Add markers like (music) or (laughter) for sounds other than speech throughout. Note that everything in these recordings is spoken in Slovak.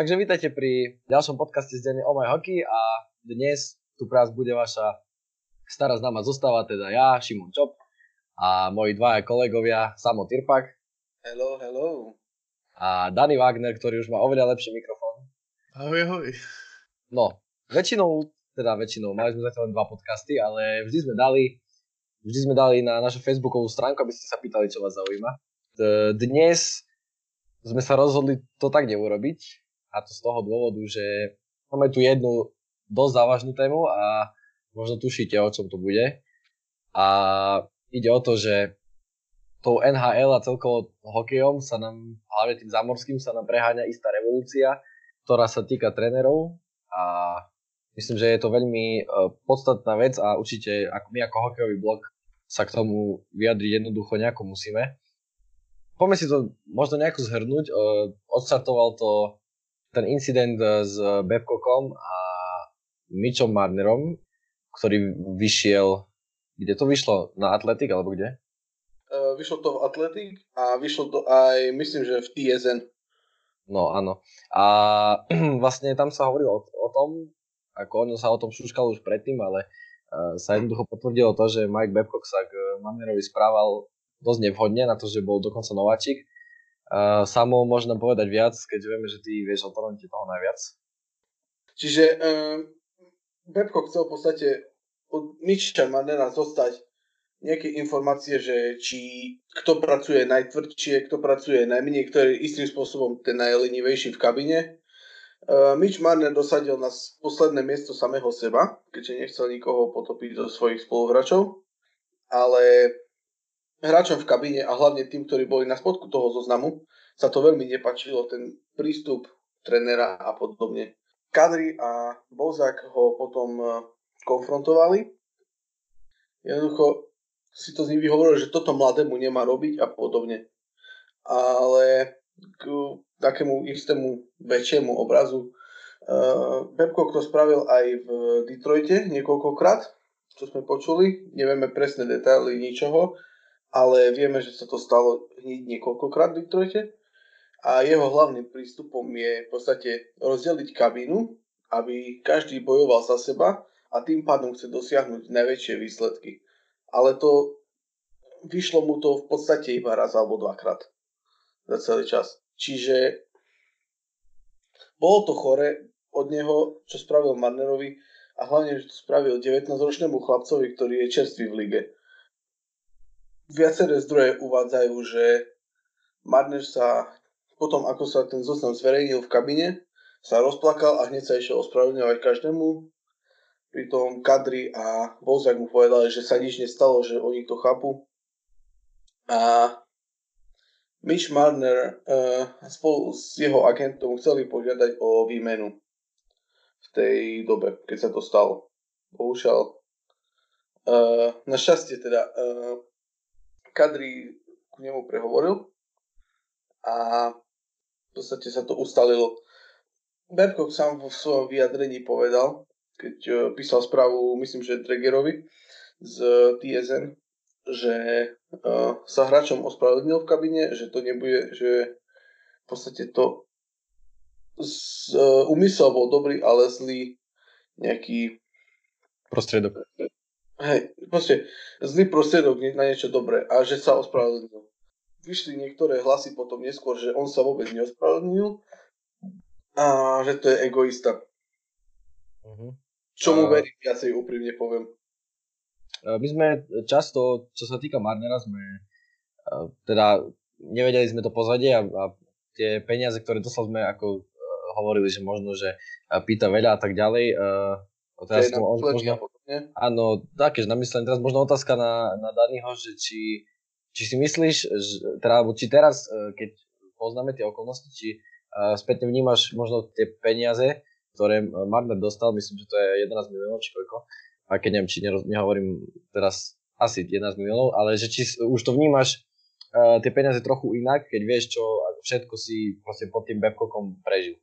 Takže vítajte pri ďalšom podcaste z Dene o oh Hockey a dnes tu pre vás bude vaša stará známa zostáva, teda ja, Šimon Čop a moji dvaja kolegovia, Samo Tirpak. Hello, hello. A Dani Wagner, ktorý už má oveľa lepší mikrofón. Ahoj, ahoj. No, väčšinou, teda väčšinou, mali sme zatiaľ len dva podcasty, ale vždy sme dali, vždy sme dali na našu facebookovú stránku, aby ste sa pýtali, čo vás zaujíma. Dnes sme sa rozhodli to tak neurobiť, a to z toho dôvodu, že máme tu jednu dosť závažnú tému a možno tušíte, o čom to bude. A ide o to, že tou NHL a celkovo hokejom sa nám, hlavne tým zamorským, sa nám preháňa istá revolúcia, ktorá sa týka trénerov a myslím, že je to veľmi e, podstatná vec a určite my ako hokejový blok sa k tomu vyjadriť jednoducho nejako musíme. Poďme si to možno nejako zhrnúť. E, odstartoval to ten incident eh, s Babcockom a Mitchom Marnerom, ktorý vyšiel, kde to vyšlo? Na Atletik alebo kde? Uh, vyšlo to v Atletik a vyšlo to aj, myslím, že v TSN. No áno. A (clears throat) vlastne tam sa hovorilo o, o tom, ako ono sa o tom šuškalo už predtým, ale uh, sa jednoducho potvrdilo to, že Mike Babcock sa k Marnerovi správal dosť nevhodne na to, že bol dokonca nováčik Uh, Samo možno povedať viac, keď vieme, že ty vieš o Toronte toho najviac. Čiže uh, Bebko chcel v podstate od Mitcha Marnera zostať nejaké informácie, že či kto pracuje najtvrdšie, kto pracuje najmenej, kto je istým spôsobom ten najlenivejší v kabine. Uh, Mitch Marner dosadil na posledné miesto samého seba, keďže nechcel nikoho potopiť do svojich spoluhráčov, ale hráčom v kabíne a hlavne tým, ktorí boli na spodku toho zoznamu, sa to veľmi nepačilo, ten prístup trenera a podobne. Kadri a Bozak ho potom e, konfrontovali. Jednoducho si to z nich vyhovoril, že toto mladému nemá robiť a podobne. Ale k takému istému väčšiemu obrazu uh, Babcock to spravil aj v Detroite niekoľkokrát, čo sme počuli. Nevieme presné detaily ničoho, ale vieme, že sa to stalo hneď niekoľkokrát v Detroite a jeho hlavným prístupom je v podstate rozdeliť kabínu, aby každý bojoval za seba a tým pádom chce dosiahnuť najväčšie výsledky. Ale to vyšlo mu to v podstate iba raz alebo dvakrát za celý čas. Čiže bolo to chore od neho, čo spravil Marnerovi a hlavne, že to spravil 19-ročnému chlapcovi, ktorý je čerstvý v lige viaceré zdroje uvádzajú, že Marner sa potom, ako sa ten zoznam zverejnil v kabine, sa rozplakal a hneď sa išiel ospravedlňovať každému. Pritom Kadri a Bozak mu povedali, že sa nič nestalo, že oni to chápu. A Mitch Marner uh, spolu s jeho agentom chceli požiadať o výmenu v tej dobe, keď sa to stalo. Bohužiaľ, uh, našťastie teda uh, Kadri ku nemu prehovoril a v podstate sa to ustalilo. Babcock sám vo svojom vyjadrení povedal, keď e, písal správu, myslím, že Dregerovi z TSN, že uh, sa hráčom ospravedlnil v kabine, že to nebude, že v podstate to z, uh, úmysel bol dobrý, ale zlý nejaký prostriedok. Hej, proste zlý prostriedok na niečo dobré a že sa ospravedlnil. Vyšli niektoré hlasy potom neskôr, že on sa vôbec neospravedlnil a že to je egoista. Uh-huh. Čomu uh, verím viacej úprimne poviem. My sme často, čo sa týka Marnera, sme teda nevedeli sme to pozadie a, a tie peniaze, ktoré dostal sme ako uh, hovorili, že možno, že pýta veľa a tak ďalej. Uh, teraz to, on, možno? Áno, takéž namyslenie. Teraz možno otázka na, na Daniho, že či, či si myslíš, že, teda, či teraz, e, keď poznáme tie okolnosti, či uh, spätne vnímaš možno tie peniaze, ktoré Marner dostal, myslím, že to je 11 miliónov, či koľko, a keď neviem, či neroz, nehovorím teraz asi 11 miliónov, ale že či už to vnímaš uh, tie peniaze trochu inak, keď vieš, čo všetko si proste pod tým Babcockom prežil.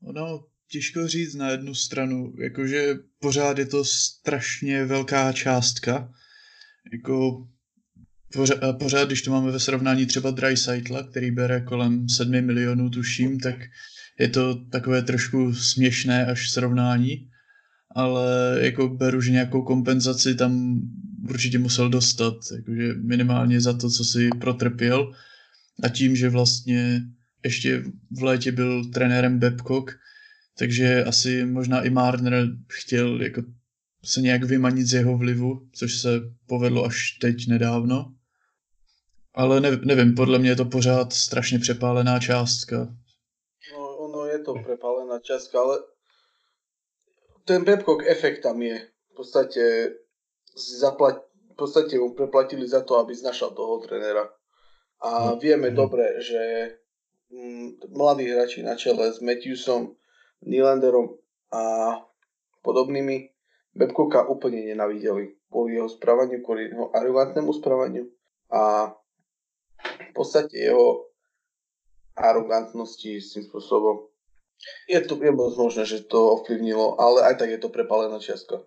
No, těžko říct na jednu stranu, jakože pořád je to strašně velká částka. Jako pořád, pořád, když to máme ve srovnání třeba Drysaitla, který bere kolem 7 milionů, tuším, tak je to takové trošku směšné až srovnání, ale jako beru, že nějakou kompenzaci tam určitě musel dostat, jakože minimálně za to, co si protrpěl a tím, že vlastně ještě v létě byl trenérem Babcock, takže asi možná i Marner chtěl jako se nějak vymanit z jeho vlivu, což se povedlo až teď nedávno. Ale ne, nevím, podle mě je to pořád strašně přepálená částka. No, ono je to prepálená částka, ale ten Babcock efekt tam je. V podstate, zaplat, v podstate mu preplatili za to, aby znašal toho trénera. A mm. vieme mm. dobre, že mm, mladí hráči na čele s Matthewsom, Nylanderom a podobnými Babcocka úplne nenavideli kvôli jeho správaniu, kvôli jeho arogantnému správaniu a v podstate jeho arogantnosti s tým spôsobom. Je to je možné, že to ovplyvnilo, ale aj tak je to prepálená čiastka.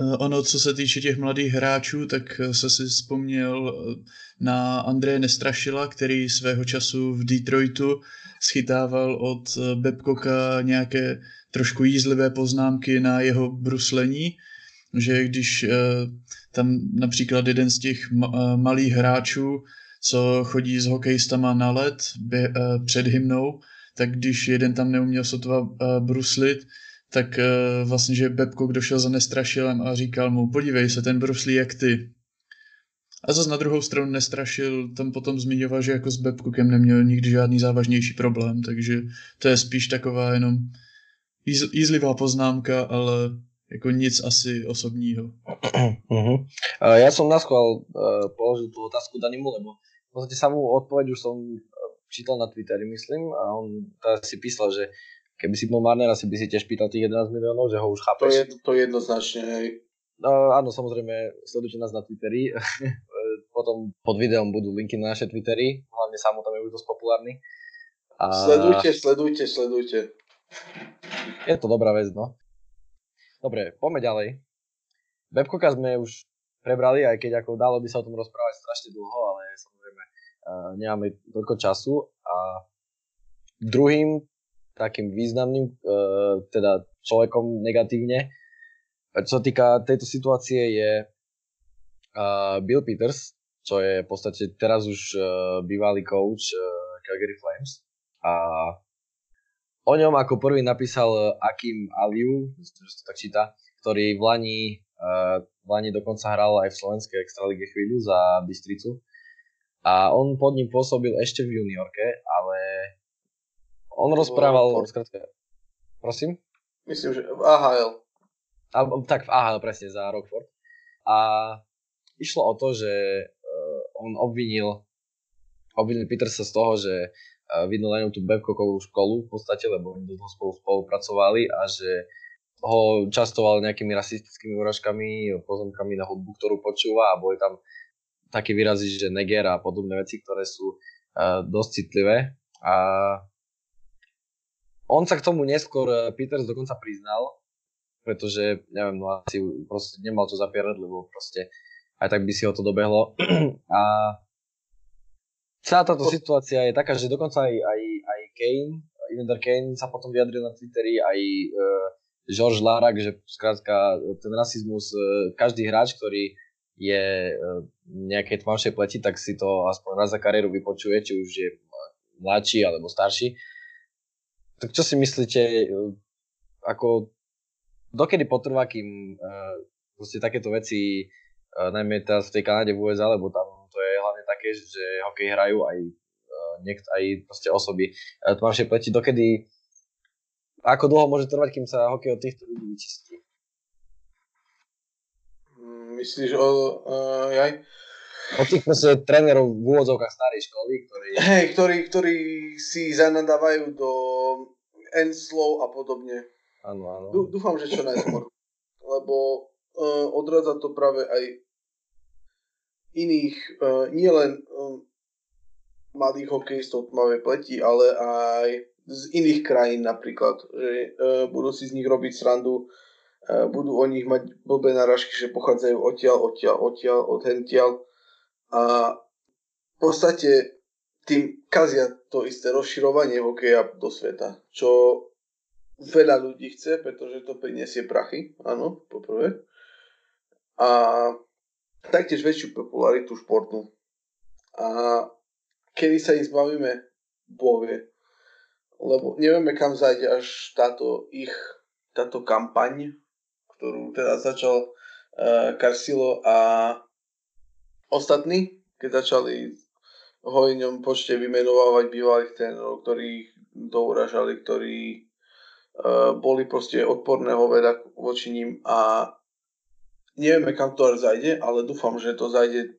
Eh, ono, co se týče těch mladých hráčů, tak eh, se si vzpomněl eh, na Andreje Nestrašila, který svého času v Detroitu schytával od Babcocka nějaké trošku jízlivé poznámky na jeho bruslení, že když tam například jeden z těch malých hráčů, co chodí s hokejistama na led před hymnou, tak když jeden tam neuměl sotva bruslit, tak uh, vlastně, že Babcock došel za Nestrašilem a říkal mu, podívej se, ten bruslí jak ty. A zase na druhou stranu Nestrašil tam potom zmiňoval, že jako s Babcockem neměl nikdy žádný závažnější problém, takže to je spíš taková jenom jíz, jízlivá poznámka, ale jako nic asi osobního. Uh-huh. Uh, ja som na schvál uh, položil tú otázku Danimu, lebo v podstate samú odpoveď už som čítal na Twitteri, myslím, a on si písal, že Keby si bol Marner, asi by si tiež pýtal tých 11 miliónov, že ho už chápeš. To je to jednoznačne, hej. No, áno, samozrejme, sledujte nás na Twitteri. (laughs) Potom pod videom budú linky na naše Twittery, hlavne Samu tam je už dosť populárny. A... Sledujte, sledujte, sledujte. Je to dobrá vec, no. Dobre, poďme ďalej. Babcocka sme už prebrali, aj keď ako dalo by sa o tom rozprávať strašne dlho, ale samozrejme uh, nemáme toľko času. A druhým takým významným uh, teda človekom negatívne. Čo sa týka tejto situácie je uh, Bill Peters, čo je v podstate teraz už uh, bývalý coach uh, Calgary Flames. A o ňom ako prvý napísal Akim Aliu, myslím, že to tak číta, ktorý v Lani, v Lani dokonca hral aj v slovenskej extralíge chvíľu za Bystricu. A on pod ním pôsobil ešte v juniorke, ale on rozprával, skratka, prosím? Myslím, že v AHL. A, tak v AHL presne za Rockford. A išlo o to, že uh, on obvinil, obvinil Petersa z toho, že uh, vidno len tú Babcockovú školu v podstate, lebo oni dlho spolu spolupracovali a že ho častoval nejakými rasistickými úražkami, pozemkami na hudbu, ktorú počúva a boli tam také výrazy, že neger a podobné veci, ktoré sú uh, dosť citlivé. A on sa k tomu neskôr eh, Peters dokonca priznal, pretože, neviem, no asi proste nemal čo zapierať, lebo proste aj tak by si ho to dobehlo. (clears throat) A celá táto situácia je taká, že dokonca aj, aj, aj Kane, Evander Kane sa potom vyjadril na Twitteri, aj uh, George Larak, že skrátka ten rasizmus, uh, každý hráč, ktorý je uh, nejakej tmavšej pleti, tak si to aspoň raz za kariéru vypočuje, či už je mladší alebo starší tak čo si myslíte, e, ako dokedy potrvá, kým uh, proste takéto veci, uh, najmä teraz v tej Kanade v USA, lebo tam to je hlavne také, že hokej hrajú aj, niekt, aj proste osoby tmavšie pleti, dokedy ako dlho môže trvať, kým sa hokej od týchto ľudí vyčistí? Mm, myslíš o... Uh, jaj? Tých proste trénerov v úvodzovkách starej školy, ktorí... Hej, ktorí, ktorí si zanadávajú do Enslow a podobne. Áno, áno. Dúfam, že čo najskôr. Lebo uh, odradza to práve aj iných, uh, nielen um, mladých hokejistov tmavej pleti, ale aj z iných krajín napríklad, že uh, budú si z nich robiť srandu, uh, budú o nich mať blbé narážky, že pochádzajú odtiaľ, odtiaľ, odtiaľ, od hentiaľ a v podstate tým kazia to isté rozširovanie hokeja do sveta, čo veľa ľudí chce, pretože to prinesie prachy, áno, poprvé. A taktiež väčšiu popularitu športu. A kedy sa ich zbavíme, Boh. Lebo nevieme, kam zajde až táto ich, táto kampaň, ktorú teda začal uh, Carcilo a ostatní, keď začali hojňom počte vymenovávať bývalých trénerov, ktorí to uražali, ktorí uh, boli proste odporného veda voči ním a nevieme kam to zajde, ale dúfam, že to zajde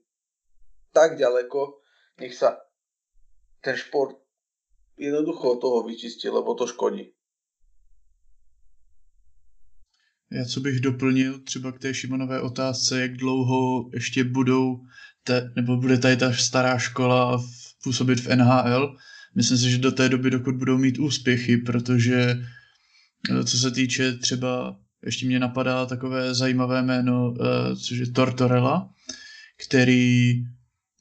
tak ďaleko, nech sa ten šport jednoducho od toho vyčistí, lebo to škodí. Já co bych doplnil třeba k té Šimonové otázce, jak dlouho ještě budou, te, nebo bude tady ta stará škola působit v NHL. Myslím si, že do té doby, dokud budou mít úspěchy, protože eh, co se týče třeba ještě mě napadá takové zajímavé jméno, uh, což je Tortorella, který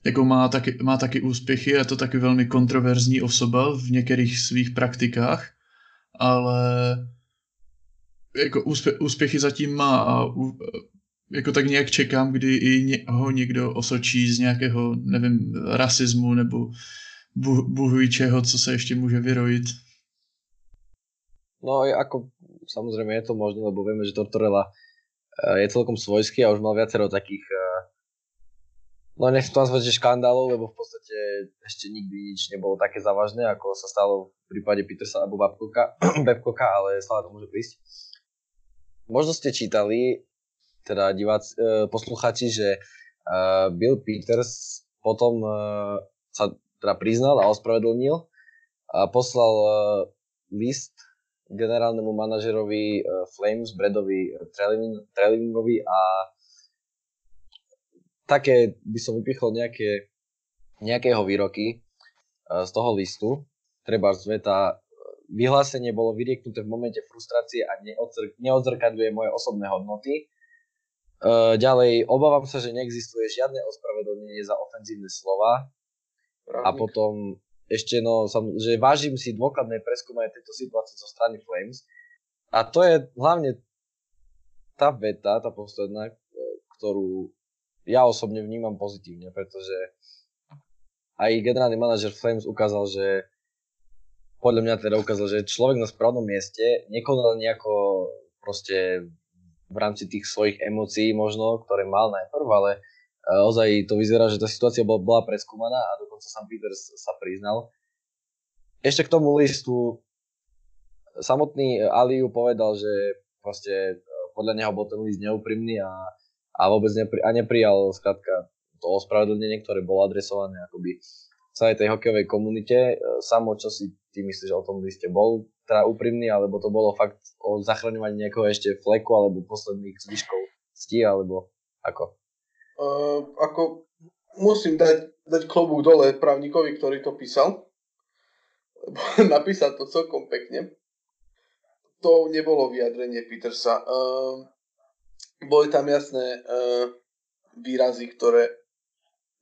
jako má taky, má taky úspěchy, je to taky velmi kontroverzní osoba v některých svých praktikách, ale jako úspě, úspěchy zatím má a u, jako tak nějak čekám, kdy i ně, ho někdo osočí z nějakého, nevím, rasismu nebo bu, čeho, co se ještě může vyrojit. No ako samozrejme je to možné, lebo vieme, že Tortorella eh, je celkom svojský a už mal viacero takých eh, no nech to nazvať, že škandálov, lebo v podstate ešte nikdy nič nebolo také závažné, ako sa stalo v prípade Petersa alebo Babkoka, (clears throat) Babkoka, ale stále to môže prísť. Možno ste čítali, teda diváci, eh, posluchači, že Bill Peters potom sa teda priznal a ospravedlnil a poslal list generálnemu manažerovi uh, Flames, Bradovi Trellingovi a také by som vypichol nejaké, nejakého výroky uh, z toho listu. Treba zveta, vyhlásenie bolo vyrieknuté v momente frustrácie a neodzrkadľuje moje osobné hodnoty. Uh, ďalej, obávam sa, že neexistuje žiadne ospravedlnenie za ofenzívne slova. Právnik. A potom ešte, no, sam, že vážim si dôkladné preskúmanie tejto situácie zo strany Flames. A to je hlavne tá veta, tá posledná, ktorú ja osobne vnímam pozitívne, pretože aj generálny manažer Flames ukázal, že podľa mňa teda ukázal, že človek na správnom mieste nekonal nejako proste v rámci tých svojich emócií možno, ktoré mal najprv, ale ozaj to vyzerá, že tá situácia bola, bola preskúmaná a dokonca sám Peters sa priznal. Ešte k tomu listu, samotný Aliu povedal, že proste e, podľa neho bol ten list neúprimný a, a vôbec nepri, a neprijal skrátka to ospravedlnenie, ktoré bolo adresované akoby celej tej hokejovej komunite. E, samo, čo si ty myslíš o tom liste, bol teda úprimný, alebo to bolo fakt o zachraňovaní nejakého ešte fleku alebo posledných zvyškov cti, alebo ako? uh, ako musím dať, dať klobúk dole právnikovi, ktorý to písal. (laughs) Napísal to celkom pekne. To nebolo vyjadrenie Petersa. Uh, boli tam jasné uh, výrazy, ktoré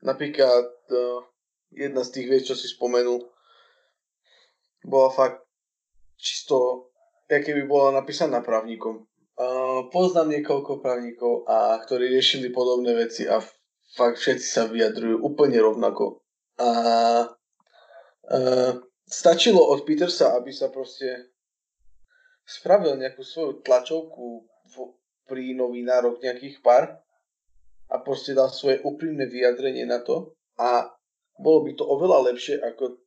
napríklad uh, jedna z tých viec, čo si spomenul, bola fakt čisto, aké by bola napísaná právnikom. Uh, poznám niekoľko právnikov, a, ktorí riešili podobné veci a fakt všetci sa vyjadrujú úplne rovnako. A uh, stačilo od Petersa, aby sa proste spravil nejakú svoju tlačovku v, pri novinároch nejakých pár a proste dal svoje úprimné vyjadrenie na to a bolo by to oveľa lepšie ako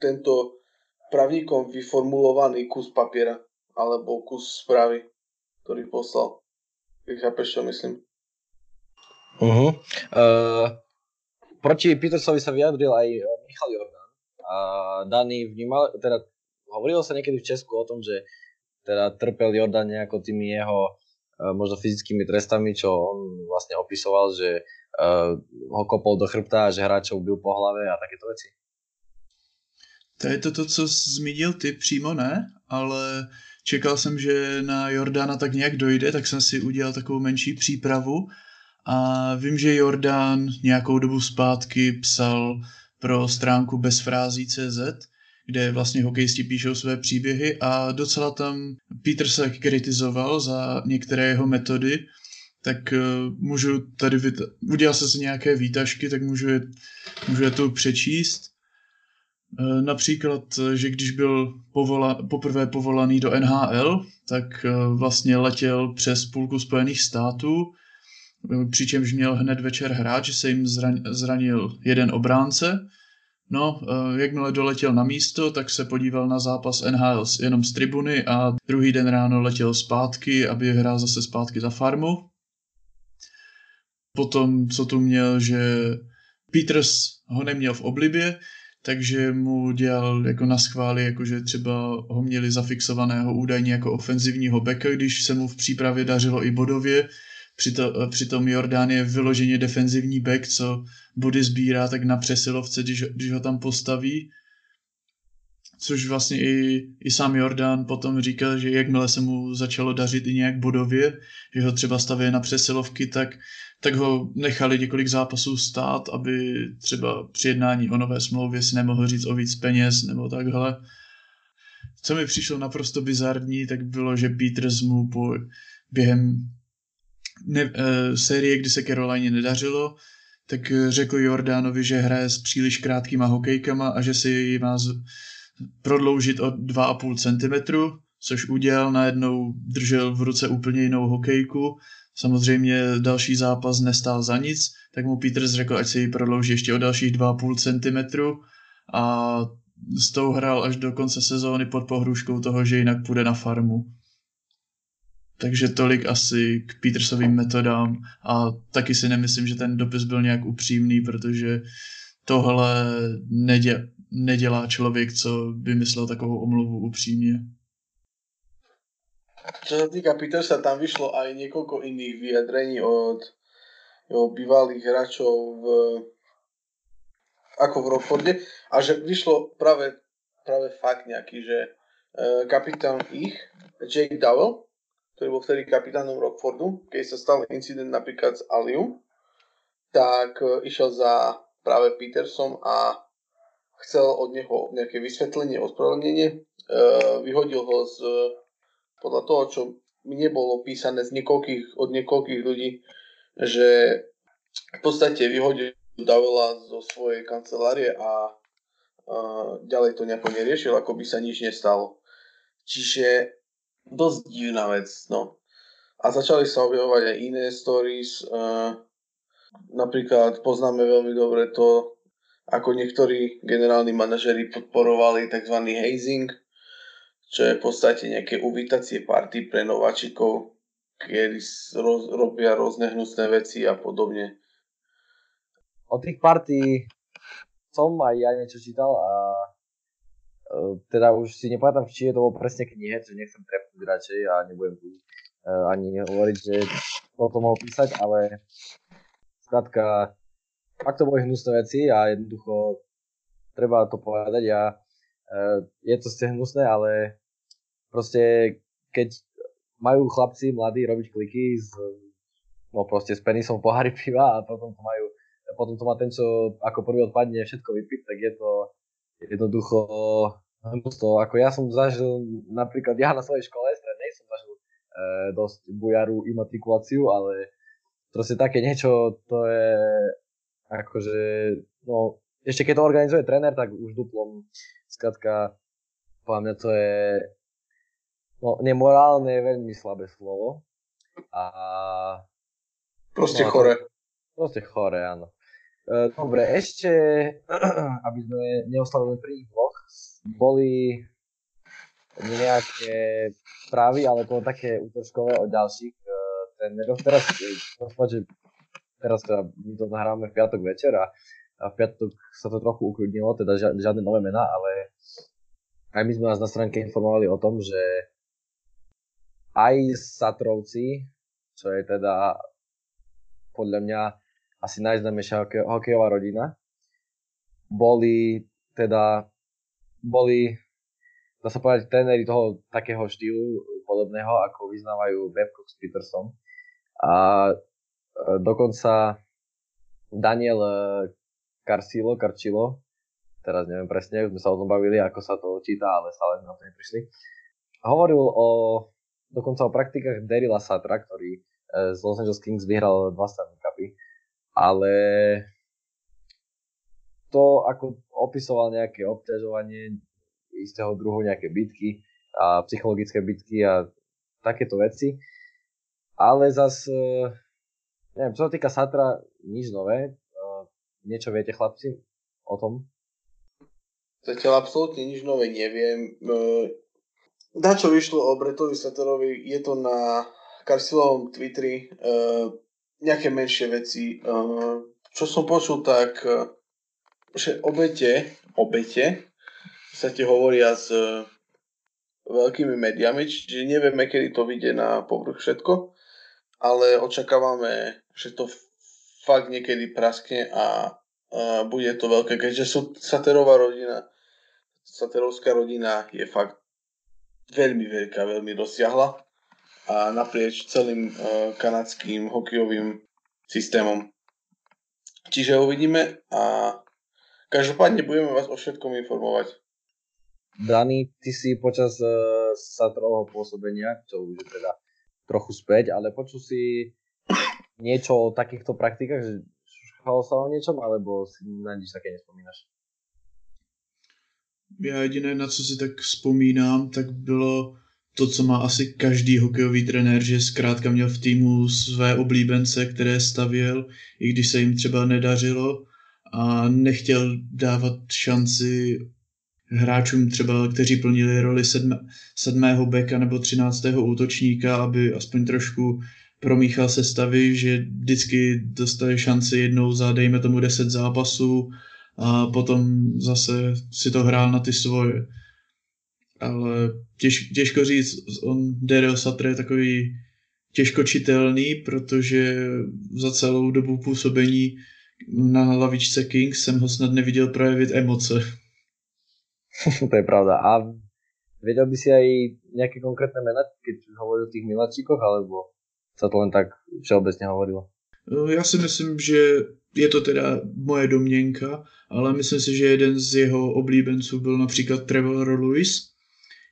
tento právnikom vyformulovaný kus papiera alebo kus správy ktorý poslal. Chápeš, čo myslím? Uh-huh. Uh, proti Petersovi sa vyjadril aj Michal Jordan. A Dani vnímal, teda hovorilo sa niekedy v Česku o tom, že teda trpel Jordan nejako tými jeho možno fyzickými trestami, čo on vlastne opisoval, že uh, ho kopol do chrbta a že hráčov byl po hlave a takéto veci. To je to, to co zmínil ty přímo, ne? Ale čekal jsem, že na Jordána tak nějak dojde, tak jsem si udělal takovou menší přípravu A vím, že Jordán nějakou dobu zpátky psal pro stránku bezfrází.cz, kde vlastně hokejisti píšou své příběhy a docela tam Peter se kritizoval za některé jeho metody, tak uh, můžu tady, udělal se si nějaké výtažky, tak můžu je, můžu je tu přečíst. Uh, například, že když byl povola, poprvé povolaný do NHL, tak uh, vlastně letěl přes půlku Spojených států, přičemž měl hned večer hrát, že se jim zranil jeden obránce. No, jakmile doletěl na místo, tak se podíval na zápas NHL jenom z tribuny a druhý den ráno letěl zpátky, aby hrál zase zpátky za farmu. Potom, co tu měl, že Peters ho neměl v oblibě, takže mu dělal jako na schvály, jakože třeba ho měli zafixovaného údajně jako ofenzivního beka, když se mu v přípravě dařilo i bodově. Přitom, Jordán je vyloženě defenzivní back, co body sbírá tak na přesilovce, když, když ho tam postaví což vlastně i, i sám Jordan potom říkal, že jakmile se mu začalo dařit i nějak bodově, že ho třeba staví na přesilovky, tak, tak ho nechali několik zápasů stát, aby třeba při jednání o nové smlouvě si nemohl říct o víc peněz nebo takhle. Co mi přišlo naprosto bizarní, tak bylo, že Peters mu po, během ne, e, série, kdy se Caroline nedařilo, tak řekl Jordánovi, že hraje s příliš krátkýma hokejkama a že si ji má z, prodloužit o 2,5 cm, což udělal, najednou držel v ruce úplně jinou hokejku. Samozřejmě další zápas nestál za nic, tak mu Peters řekl, ať si ji prodlouží ještě o dalších 2,5 cm a s tou hrál až do konce sezóny pod pohruškou toho, že jinak půjde na farmu. Takže tolik asi k Petersovým metodám a taky si nemyslím, že ten dopis byl nějak upřímný, protože tohle nedě, nedělá člověk, co by myslel takovou omluvu upřímně. Čo sa týka Petersa, tam vyšlo aj niekoľko iných vyjadrení od jeho bývalých hráčov v, ako v Rockforde a že vyšlo práve, práve fakt nejaký, že uh, kapitán ich, Jake Dowell, ktorý bol vtedy kapitánom Rockfordu, keď sa stal incident napríklad s Alium, tak uh, išiel za práve Petersom a chcel od neho nejaké vysvetlenie, ospravedlnenie, e, vyhodil ho z, podľa toho, čo mi nebolo písané z niekoľkých, od niekoľkých ľudí, že v podstate vyhodil Davela zo svojej kancelárie a, a ďalej to nejako neriešil, ako by sa nič nestalo. Čiže dosť divná vec, no. A začali sa objavovať aj iné stories, uh, napríklad poznáme veľmi dobre to, ako niektorí generálni manažeri podporovali tzv. hazing, čo je v podstate nejaké uvítacie party pre nováčikov, kedy roz, robia rôzne hnusné veci a podobne. O tých party som aj ja niečo čítal a teda už si nepamätám, či je to bolo presne knihe, čo nechcem trepnúť radšej a nebudem tu e, ani hovoriť, že o tom mohol písať, ale skrátka fakt to boli hnusné veci a jednoducho treba to povedať a uh, je to ste hnusné, ale proste keď majú chlapci mladí robiť kliky z, no proste s penisom pohári piva a potom to majú, potom to má ten, čo ako prvý odpadne všetko vypiť, tak je to jednoducho hnusno. Ako ja som zažil, napríklad ja na svojej škole strednej som zažil e, dosť bujarú imatrikuláciu, ale proste také niečo, to je akože, no, ešte keď to organizuje tréner, tak už duplom, skratka, podľa mňa to je, no, nemorálne je veľmi slabé slovo. A... Proste no, chore. Proste chore, áno. Dobre, ešte, (clears throat) aby sme neostali len pri dvoch, boli nejaké správy, ale to také útržkové od ďalších e, trénerov. Teraz, že teraz teda my to nahráme v piatok večer a, a v piatok sa to trochu ukludnilo, teda žiadne nové mená, ale aj my sme nás na stránke informovali o tom, že aj Satrovci, čo je teda podľa mňa asi najznámejšia hokej, hokejová rodina, boli teda boli, dá sa povedať, tréneri toho takého štýlu podobného, ako vyznávajú Babcock s Peterson. A dokonca Daniel Carcilo, Carcilo, teraz neviem presne, sme sa o tom bavili, ako sa to číta, ale stále na to neprišli. Hovoril o, dokonca o praktikách Daryla Satra, ktorý z Los Angeles Kings vyhral dva Stanley ale to, ako opisoval nejaké obťažovanie istého druhu, nejaké bitky a psychologické bitky a takéto veci. Ale zas, e, neviem, čo sa týka Satra, nič nové. E, niečo viete, chlapci, o tom? Zatiaľ absolútne nič nové neviem. E, na čo vyšlo o Bretovi Satorovi, je to na Karsilovom Twitteri nejaké menšie veci. Čo som počul, tak že obete, obete sa ti hovoria s e, veľkými médiami, čiže nevieme, kedy to vyjde na povrch všetko, ale očakávame, že to fakt niekedy praskne a, a bude to veľké, keďže sú Saterová rodina, Saterovská rodina je fakt veľmi veľká, veľmi rozsiahla a naprieč celým uh, kanadským hokejovým systémom. Čiže uvidíme a Každopádne budeme vás o všetkom informovať. Dani, ty si počas uh, Satrovho pôsobenia, čo už je teda trochu späť, ale počul si niečo o takýchto praktikách, že šuchalo sa o niečom, alebo si na nič také nespomínaš? Já jediné, na co si tak vzpomínám, tak bylo to, co má asi každý hokejový trenér, že zkrátka měl v týmu své oblíbence, které stavěl, i když se jim třeba nedařilo a nechtěl dávat šanci hráčům třeba, kteří plnili roli sedm, sedmého beka nebo třináctého útočníka, aby aspoň trošku promíchal sestavy, že vždycky dostali šanci jednou za, dejme tomu, 10 zápasů a potom zase si to hrál na ty svoje. Ale těž, těžko říct, on Daryl Sutter je takový těžko čitelný, protože za celou dobu působení na lavičce Kings jsem ho snad neviděl projevit emoce. (laughs) to je pravda. A vedel by si aj nejaké konkrétne mená, keď hovoril o tých miláčikoch, alebo sa to len tak všeobecne hovorilo? Já si myslím, že je to teda moje domněnka, ale myslím si, že jeden z jeho oblíbenců byl například Trevor Lewis,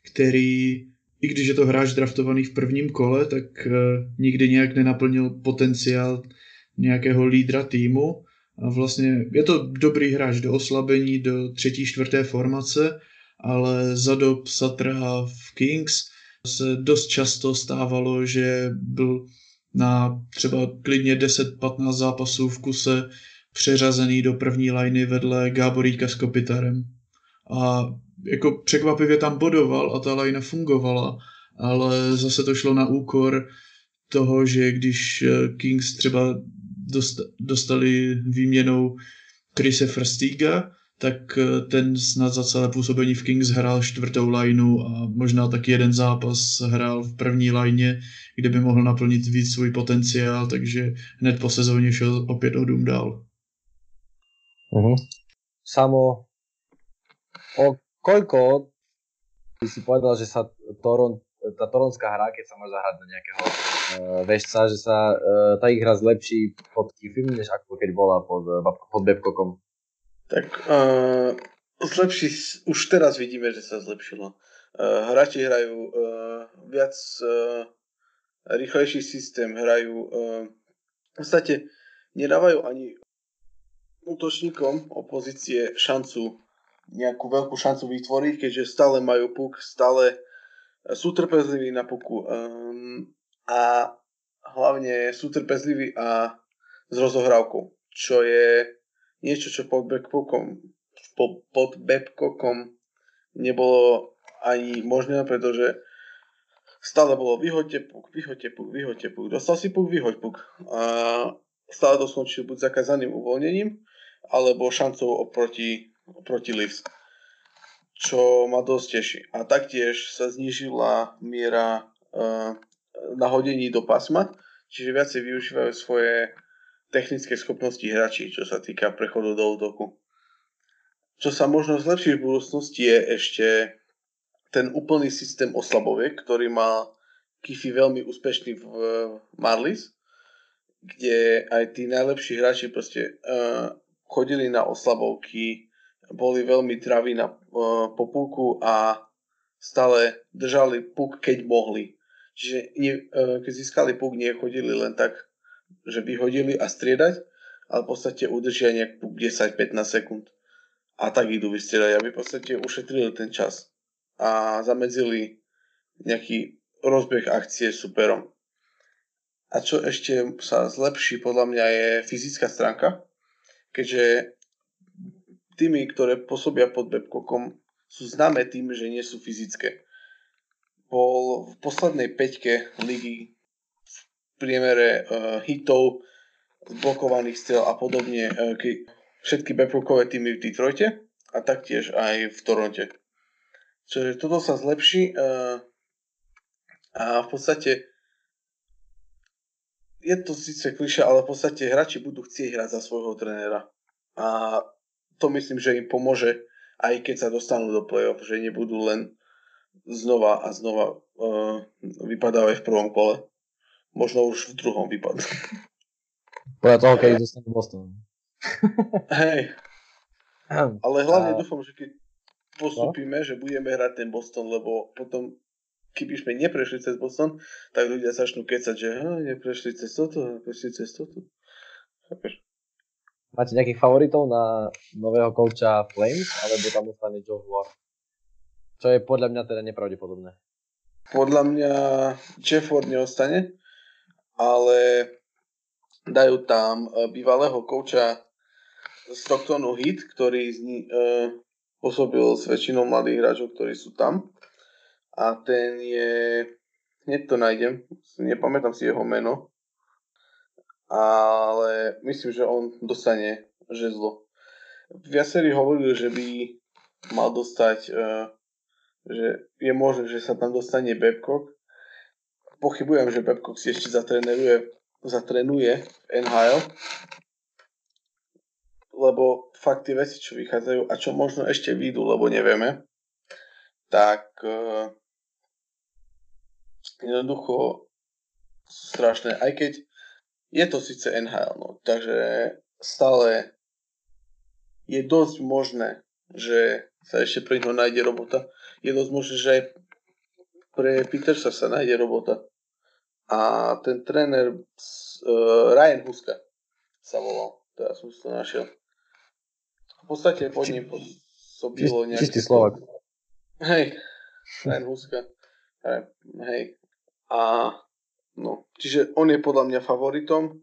který, i když je to hráč draftovaný v prvním kole, tak uh, nikdy nějak nenaplnil potenciál nějakého lídra týmu a vlastně je to dobrý hráč do oslabení, do třetí, čtvrté formace, ale za dob Satra v Kings se dost často stávalo, že byl na třeba klidně 10-15 zápasů v kuse přeřazený do první liny vedle Gáboríka s Kopitarem. A jako překvapivě tam bodoval a ta lajna fungovala, ale zase to šlo na úkor toho, že když Kings třeba dostali výměnou Krise Verstiga, tak eh, ten snad za celé působení v Kings hrál čtvrtou lineu a možná taky jeden zápas hrál v první lajně, kde by mohl naplnit víc svůj potenciál, takže hned po sezóně šel opět o dům dál. Uh-huh. Samo, o koľko by si povedal, že sa Toron, tá toronská hra, keď sa má zahrať na nejakého uh, vešca, že sa uh, tá ich hra zlepší pod Kifim, než ako keď bola pod, uh, pod Babcockom? Tak uh, zlepší, už teraz vidíme, že sa zlepšilo. Uh, hráči hrajú uh, viac uh, rýchlejší systém, hrajú uh, v podstate nedávajú ani útočníkom opozície šancu nejakú veľkú šancu vytvoriť, keďže stále majú puk, stále sú trpezliví na puku. Um, a hlavne sú trpezliví a s rozohrávkou, čo je niečo, čo pod Babcockom, pod Babcockom nebolo ani možné, pretože stále bolo vyhoďte puk, vyhoďte puk, vyhoďte puk, dostal si puk, vyhoď puk. A stále to skončil buď zakázaným uvoľnením, alebo šancou oproti, oproti Leafs, čo ma dosť teší. A taktiež sa znížila miera uh, nahodení do pasma, čiže viacej využívajú svoje technické schopnosti hráči, čo sa týka prechodu do útoku. Čo sa možno zlepší v budúcnosti je ešte ten úplný systém oslaboviek, ktorý mal Kifi veľmi úspešný v Marlis, kde aj tí najlepší hráči proste uh, chodili na oslabovky, boli veľmi draví na uh, populku a stále držali puk, keď mohli. Čiže nie, uh, keď získali puk, nechodili len tak, že vyhodili a striedať, ale v podstate udržia nejak puk 10-15 sekúnd. A tak idú vystriedať, aby v podstate ušetrili ten čas a zamedzili nejaký rozbeh akcie superom. A čo ešte sa zlepší podľa mňa je fyzická stránka, keďže týmy, ktoré pôsobia pod Babcockom, sú známe tým, že nie sú fyzické. Bol v poslednej peťke ligy v priemere uh, hitov, blokovaných striel a podobne uh, ke, všetky Babcockové týmy v Detroite a taktiež aj v Toronte. Čiže toto sa zlepší uh, a v podstate je to síce kliša, ale v podstate hráči budú chcieť hrať za svojho trénera. A to myslím, že im pomôže, aj keď sa dostanú do play-off, že nebudú len znova a znova uh, vypadávať v prvom kole. Možno už v druhom vypadnú. Podľa toho, keď dostanú Boston. Hej. Ale hlavne a... dúfam, že keď postupíme, že budeme hrať ten Boston, lebo potom keby sme neprešli cez Boston, tak ľudia začnú kecať, že neprešli cez toto, neprešli cez toto. Chápeš? Máte nejakých favoritov na nového kouča Flames, alebo tam ostane Joe Ward? Čo je podľa mňa teda nepravdepodobné. Podľa mňa Jeff Ward neostane, ale dajú tam e, bývalého kouča Stocktonu Hit, ktorý uh, pôsobil s väčšinou mladých hráčov, ktorí sú tam a ten je, hneď to nájdem, nepamätám si jeho meno, ale myslím, že on dostane žezlo. Viacerí hovorili, že by mal dostať, uh, že je možné, že sa tam dostane Babcock. Pochybujem, že Babcock si ešte zatrenuje, zatrenuje v NHL, lebo fakt tie veci, čo vychádzajú a čo možno ešte výjdu, lebo nevieme, tak uh, jednoducho strašné, aj keď je to síce NHL, no, takže stále je dosť možné, že sa ešte pre ňoho nájde robota. Je dosť možné, že aj pre Petersa sa nájde robota. A ten tréner uh, Ryan Huska sa volal, teraz som si to našiel. V podstate pod ním pôsobilo nejaké... Čistý Slovak. Hej, Ryan Huska. Hej, a no, čiže on je podľa mňa favoritom.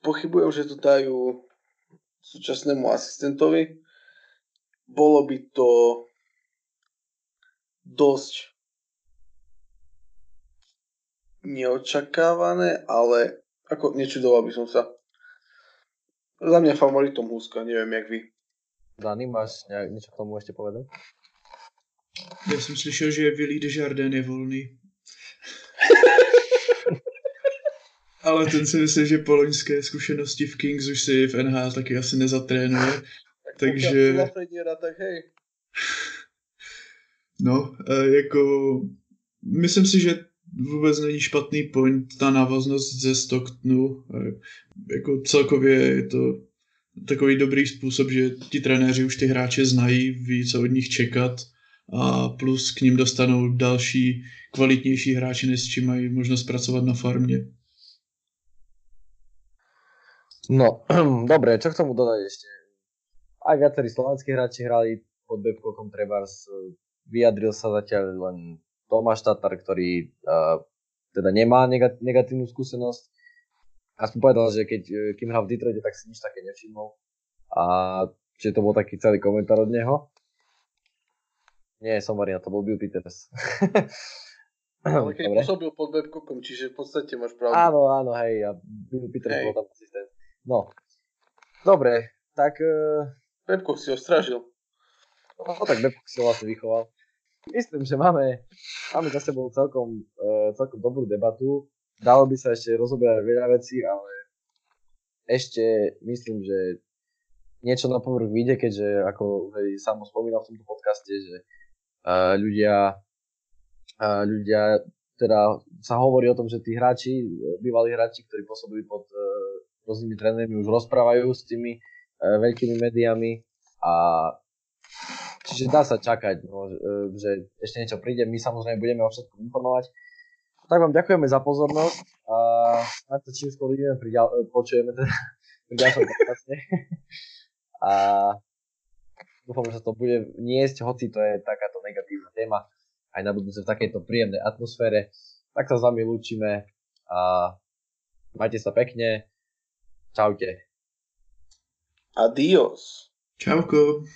Pochybujem, že to dajú súčasnému asistentovi. Bolo by to dosť neočakávané, ale ako nečudoval by som sa. Za mňa favoritom Huska, neviem jak vy. Dani, máš nejak, niečo k tomu ešte povedať? Já jsem slyšel, že Willy Desjardins je volný. (laughs) Ale ten si myslím, že po loňské zkušenosti v Kings už si v NHL taky asi nezatrénuje. Tak takže... tak hej. (laughs) No, jako... Myslím si, že vůbec není špatný point ta návaznost ze Stocktonu. Jako celkově je to takový dobrý způsob, že ti trenéři už ty hráče znají, ví, co od nich čekat a plus k ním dostanou další kvalitnější hráči, než čím mají možnost pracovat na farmě. No, (clears throat) dobre, čo k tomu dodať ešte? Aj viacerí slovenskí hráči hrali pod Babcockom Trebars, vyjadril sa zatiaľ len Tomáš Tatar, ktorý uh, teda nemá negatívnu skúsenosť. Ja som povedal, že keď, kým hral v Detroite, tak si nič také nevšimol. A že to bol taký celý komentár od neho. Nie, som Marina, to bol Bill Peters. Ale keď Dobre. pôsobil pod Babcockom, čiže v podstate máš pravdu. Áno, áno, hej, a Bill Peters hej. bol tam asistent. No, dobre, tak... Uh... Babcock si ho stražil. No tak Babcock si ho vlastne vychoval. Myslím, že máme, máme za sebou celkom, uh, celkom dobrú debatu. Dalo by sa ešte rozoberať veľa vecí, ale ešte myslím, že niečo na povrch vyjde, keďže ako aj sám spomínal v tomto podcaste, že ľudia, ľudia teda sa hovorí o tom, že tí hráči, bývalí hráči, ktorí pôsobili pod uh, rôznymi trénermi, už rozprávajú s tými uh, veľkými médiami a čiže dá sa čakať, no, že ešte niečo príde. My samozrejme budeme o všetkom informovať. Tak vám ďakujeme za pozornosť a na to čím skôr ideme, pri ďal, počujeme teda pri ďalšom podcaste. A dúfam, že sa to bude niesť, hoci to je takáto negatívna téma aj na budúce v takejto príjemnej atmosfére. Tak sa s vami lúčime a majte sa pekne. Čaute. Adios. Čauko.